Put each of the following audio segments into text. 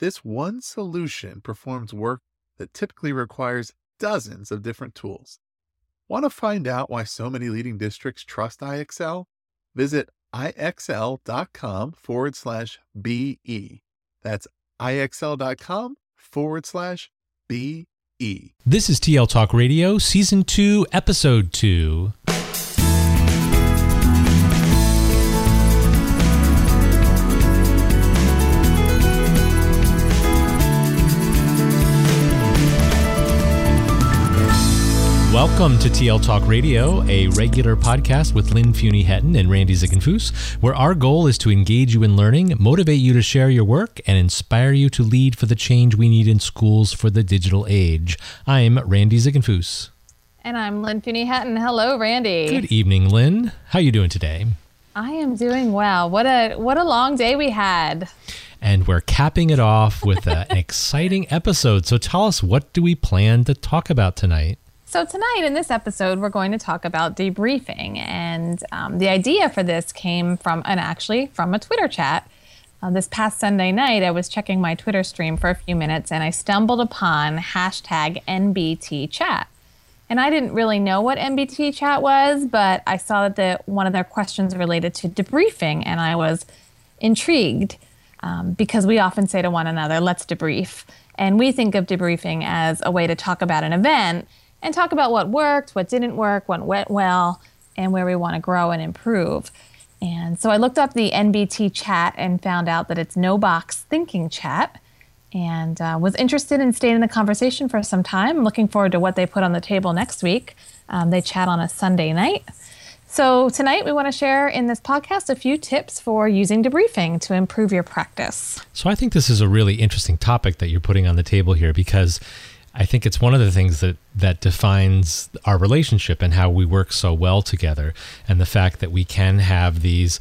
This one solution performs work that typically requires dozens of different tools. Want to find out why so many leading districts trust IXL? Visit ixl.com forward slash BE. That's ixl.com forward slash BE. This is TL Talk Radio, Season 2, Episode 2. Welcome to TL Talk Radio, a regular podcast with Lynn Fuini-Hetten and Randy Ziegenfuss, where our goal is to engage you in learning, motivate you to share your work, and inspire you to lead for the change we need in schools for the digital age. I'm Randy Ziegenfuss. And I'm Lynn Fuini-Hetten. Hello, Randy. Good evening, Lynn. How are you doing today? I am doing well. What a what a long day we had. And we're capping it off with a, an exciting episode. So tell us, what do we plan to talk about tonight? So, tonight in this episode, we're going to talk about debriefing. And um, the idea for this came from, and actually from a Twitter chat. Uh, this past Sunday night, I was checking my Twitter stream for a few minutes and I stumbled upon hashtag NBT chat. And I didn't really know what NBT chat was, but I saw that the, one of their questions related to debriefing, and I was intrigued um, because we often say to one another, let's debrief. And we think of debriefing as a way to talk about an event and talk about what worked, what didn't work, what went well, and where we want to grow and improve. And so I looked up the NBT chat and found out that it's no box thinking chat and uh, was interested in staying in the conversation for some time. Looking forward to what they put on the table next week. Um, they chat on a Sunday night. So, tonight we want to share in this podcast a few tips for using debriefing to improve your practice. So, I think this is a really interesting topic that you're putting on the table here because I think it's one of the things that that defines our relationship and how we work so well together, and the fact that we can have these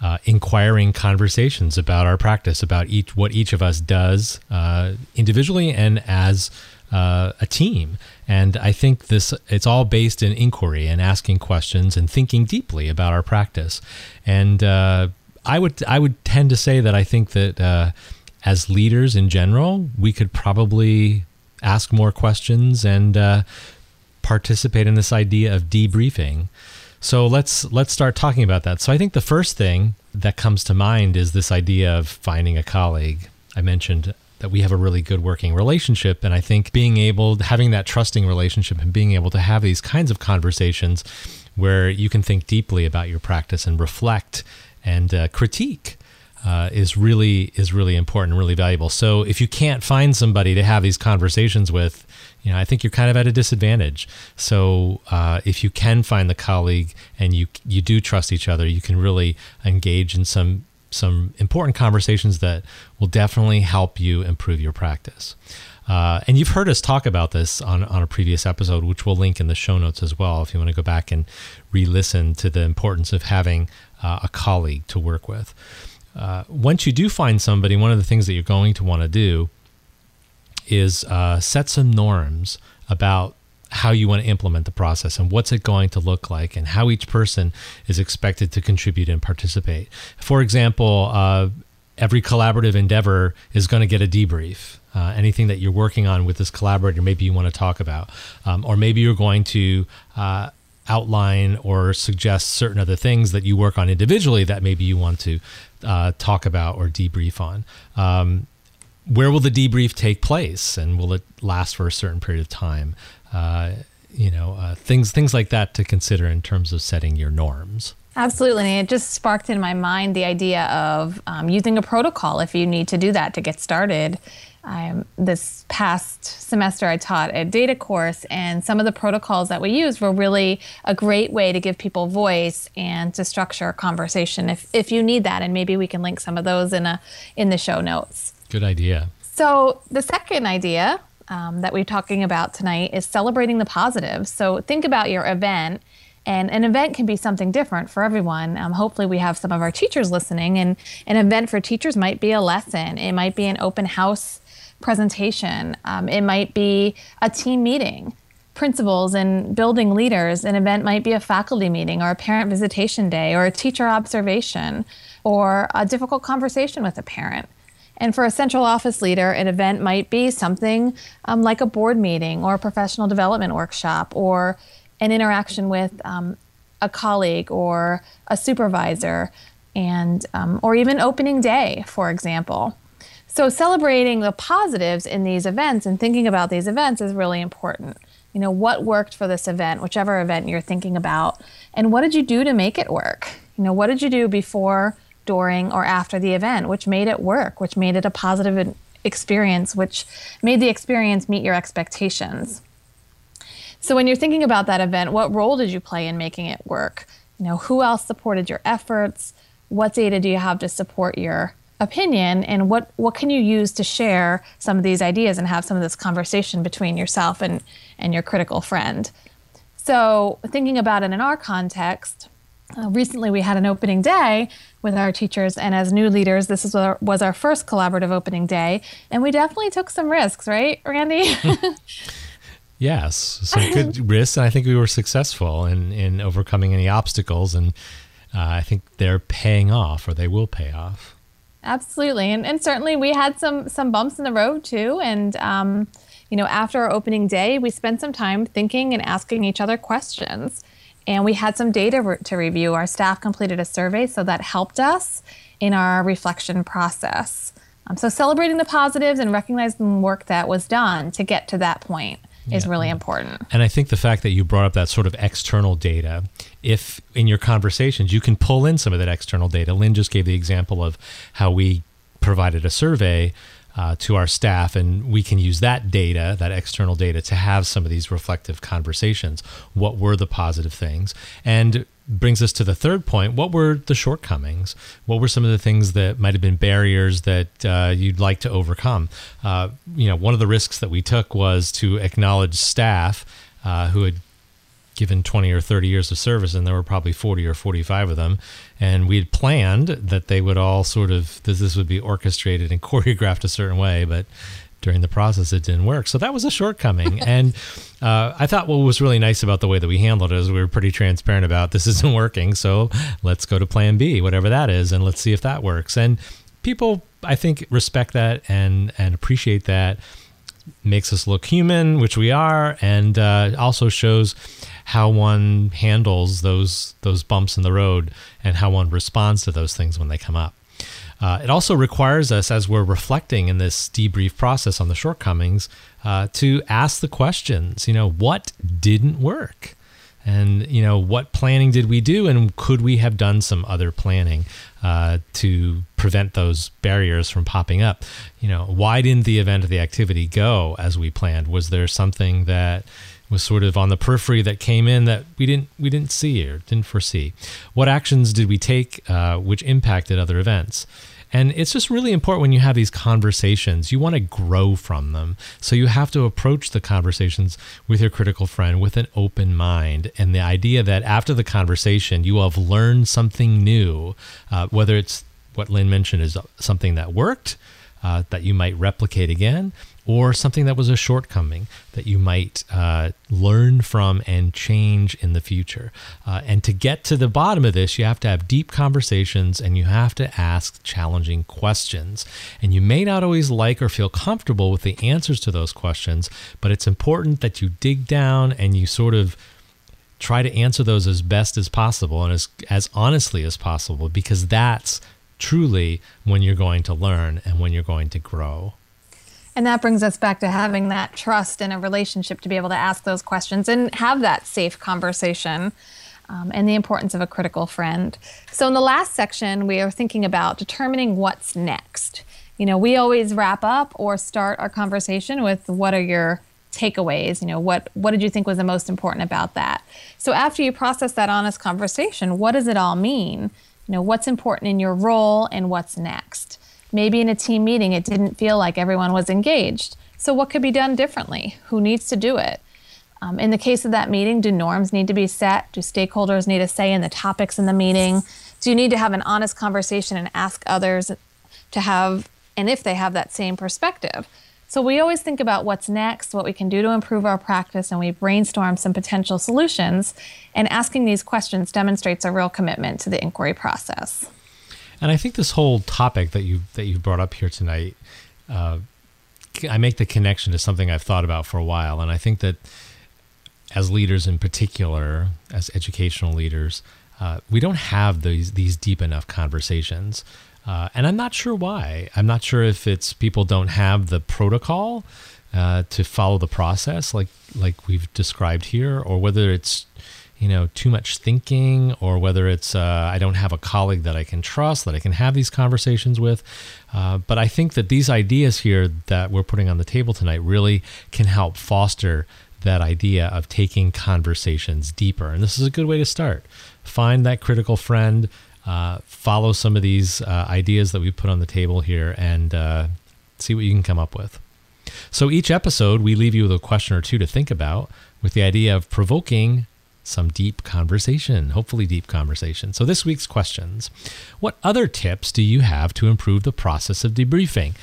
uh, inquiring conversations about our practice, about each what each of us does uh, individually and as uh, a team. And I think this it's all based in inquiry and asking questions and thinking deeply about our practice. And uh, I would I would tend to say that I think that uh, as leaders in general, we could probably ask more questions and uh, participate in this idea of debriefing. So let's let's start talking about that. So I think the first thing that comes to mind is this idea of finding a colleague. I mentioned that we have a really good working relationship and I think being able having that trusting relationship and being able to have these kinds of conversations where you can think deeply about your practice and reflect and uh, critique uh, is really is really important really valuable. So if you can't find somebody to have these conversations with, you know, I think you're kind of at a disadvantage. So uh, if you can find the colleague and you you do trust each other, you can really engage in some some important conversations that will definitely help you improve your practice. Uh, and you've heard us talk about this on, on a previous episode, which we'll link in the show notes as well if you want to go back and re listen to the importance of having uh, a colleague to work with uh, once you do find somebody, one of the things that you're going to want to do is uh, set some norms about how you want to implement the process and what's it going to look like and how each person is expected to contribute and participate. For example, uh, every collaborative endeavor is going to get a debrief. Uh, anything that you're working on with this collaborator, maybe you want to talk about, um, or maybe you're going to uh, outline or suggest certain other things that you work on individually that maybe you want to uh, talk about or debrief on. Um, where will the debrief take place, and will it last for a certain period of time? Uh, you know, uh, things things like that to consider in terms of setting your norms. Absolutely. And it just sparked in my mind the idea of um, using a protocol if you need to do that to get started. Um, this past semester, I taught a data course, and some of the protocols that we used were really a great way to give people voice and to structure a conversation if, if you need that. And maybe we can link some of those in, a, in the show notes. Good idea. So, the second idea um, that we're talking about tonight is celebrating the positive. So, think about your event. And an event can be something different for everyone. Um, hopefully, we have some of our teachers listening. And an event for teachers might be a lesson, it might be an open house presentation, um, it might be a team meeting principals and building leaders, an event might be a faculty meeting or a parent visitation day or a teacher observation or a difficult conversation with a parent. And for a central office leader, an event might be something um, like a board meeting or a professional development workshop or an interaction with um, a colleague or a supervisor, and um, or even opening day, for example. So celebrating the positives in these events and thinking about these events is really important. You know what worked for this event whichever event you're thinking about and what did you do to make it work? You know what did you do before during or after the event which made it work which made it a positive experience which made the experience meet your expectations? So when you're thinking about that event what role did you play in making it work? You know who else supported your efforts? What data do you have to support your opinion and what what can you use to share some of these ideas and have some of this conversation between yourself and and your critical friend? So thinking about it in our context uh, recently we had an opening day with our teachers and as new leaders this is our, was our first collaborative opening day and we definitely took some risks right randy? Yes. Some good risks and i think we were successful in in overcoming any obstacles and uh, i think they're paying off or they will pay off Absolutely, and and certainly we had some some bumps in the road too. And um, you know, after our opening day, we spent some time thinking and asking each other questions, and we had some data re- to review. Our staff completed a survey, so that helped us in our reflection process. Um, so celebrating the positives and recognizing the work that was done to get to that point is yeah. really important. And I think the fact that you brought up that sort of external data, if in your conversations you can pull in some of that external data. Lynn just gave the example of how we provided a survey uh, to our staff, and we can use that data, that external data, to have some of these reflective conversations. What were the positive things? And brings us to the third point. What were the shortcomings? What were some of the things that might have been barriers that uh, you'd like to overcome? Uh, you know, one of the risks that we took was to acknowledge staff uh, who had given 20 or 30 years of service, and there were probably 40 or 45 of them. And we had planned that they would all sort of, this, this would be orchestrated and choreographed a certain way, but during the process it didn't work. So that was a shortcoming. and uh, I thought what was really nice about the way that we handled it is we were pretty transparent about this isn't working. So let's go to plan B, whatever that is, and let's see if that works. And people, I think, respect that and, and appreciate that. Makes us look human, which we are, and uh, also shows how one handles those those bumps in the road and how one responds to those things when they come up. Uh, it also requires us, as we're reflecting in this debrief process on the shortcomings, uh, to ask the questions. You know, what didn't work? And, you know, what planning did we do? And could we have done some other planning uh, to prevent those barriers from popping up? You know, why didn't the event or the activity go as we planned? Was there something that was sort of on the periphery that came in that we didn't we didn't see or didn't foresee. What actions did we take uh, which impacted other events? And it's just really important when you have these conversations, you want to grow from them. So you have to approach the conversations with your critical friend with an open mind. And the idea that after the conversation, you have learned something new, uh, whether it's what Lynn mentioned is something that worked, uh, that you might replicate again, or something that was a shortcoming that you might uh, learn from and change in the future. Uh, and to get to the bottom of this, you have to have deep conversations and you have to ask challenging questions. And you may not always like or feel comfortable with the answers to those questions, but it's important that you dig down and you sort of try to answer those as best as possible and as, as honestly as possible because that's truly when you're going to learn and when you're going to grow. And that brings us back to having that trust in a relationship to be able to ask those questions and have that safe conversation. Um, and the importance of a critical friend. So, in the last section, we are thinking about determining what's next. You know, we always wrap up or start our conversation with what are your takeaways? You know, what, what did you think was the most important about that? So, after you process that honest conversation, what does it all mean? You know, what's important in your role and what's next? Maybe in a team meeting, it didn't feel like everyone was engaged. So, what could be done differently? Who needs to do it? Um, in the case of that meeting, do norms need to be set? Do stakeholders need a say in the topics in the meeting? Do you need to have an honest conversation and ask others to have, and if they have that same perspective? So we always think about what's next, what we can do to improve our practice, and we brainstorm some potential solutions. And asking these questions demonstrates a real commitment to the inquiry process. And I think this whole topic that you that you've brought up here tonight, uh, I make the connection to something I've thought about for a while, and I think that as leaders in particular, as educational leaders, uh, we don't have these these deep enough conversations. Uh, and I'm not sure why. I'm not sure if it's people don't have the protocol uh, to follow the process like like we've described here, or whether it's you know too much thinking, or whether it's uh, I don't have a colleague that I can trust that I can have these conversations with. Uh, but I think that these ideas here that we're putting on the table tonight really can help foster that idea of taking conversations deeper, and this is a good way to start. Find that critical friend uh, follow some of these uh, ideas that we put on the table here and uh, see what you can come up with. So each episode, we leave you with a question or two to think about with the idea of provoking some deep conversation, hopefully, deep conversation. So, this week's questions What other tips do you have to improve the process of debriefing?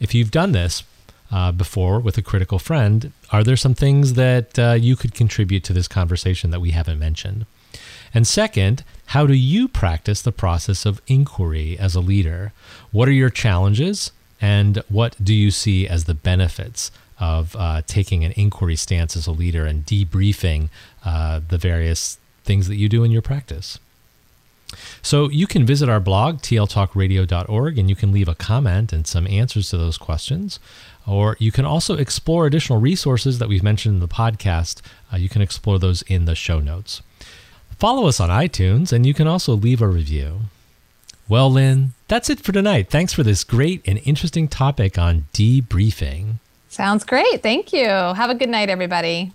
If you've done this, uh, before with a critical friend, are there some things that uh, you could contribute to this conversation that we haven't mentioned? And second, how do you practice the process of inquiry as a leader? What are your challenges? And what do you see as the benefits of uh, taking an inquiry stance as a leader and debriefing uh, the various things that you do in your practice? So you can visit our blog, tltalkradio.org, and you can leave a comment and some answers to those questions. Or you can also explore additional resources that we've mentioned in the podcast. Uh, you can explore those in the show notes. Follow us on iTunes, and you can also leave a review. Well, Lynn, that's it for tonight. Thanks for this great and interesting topic on debriefing. Sounds great. Thank you. Have a good night, everybody.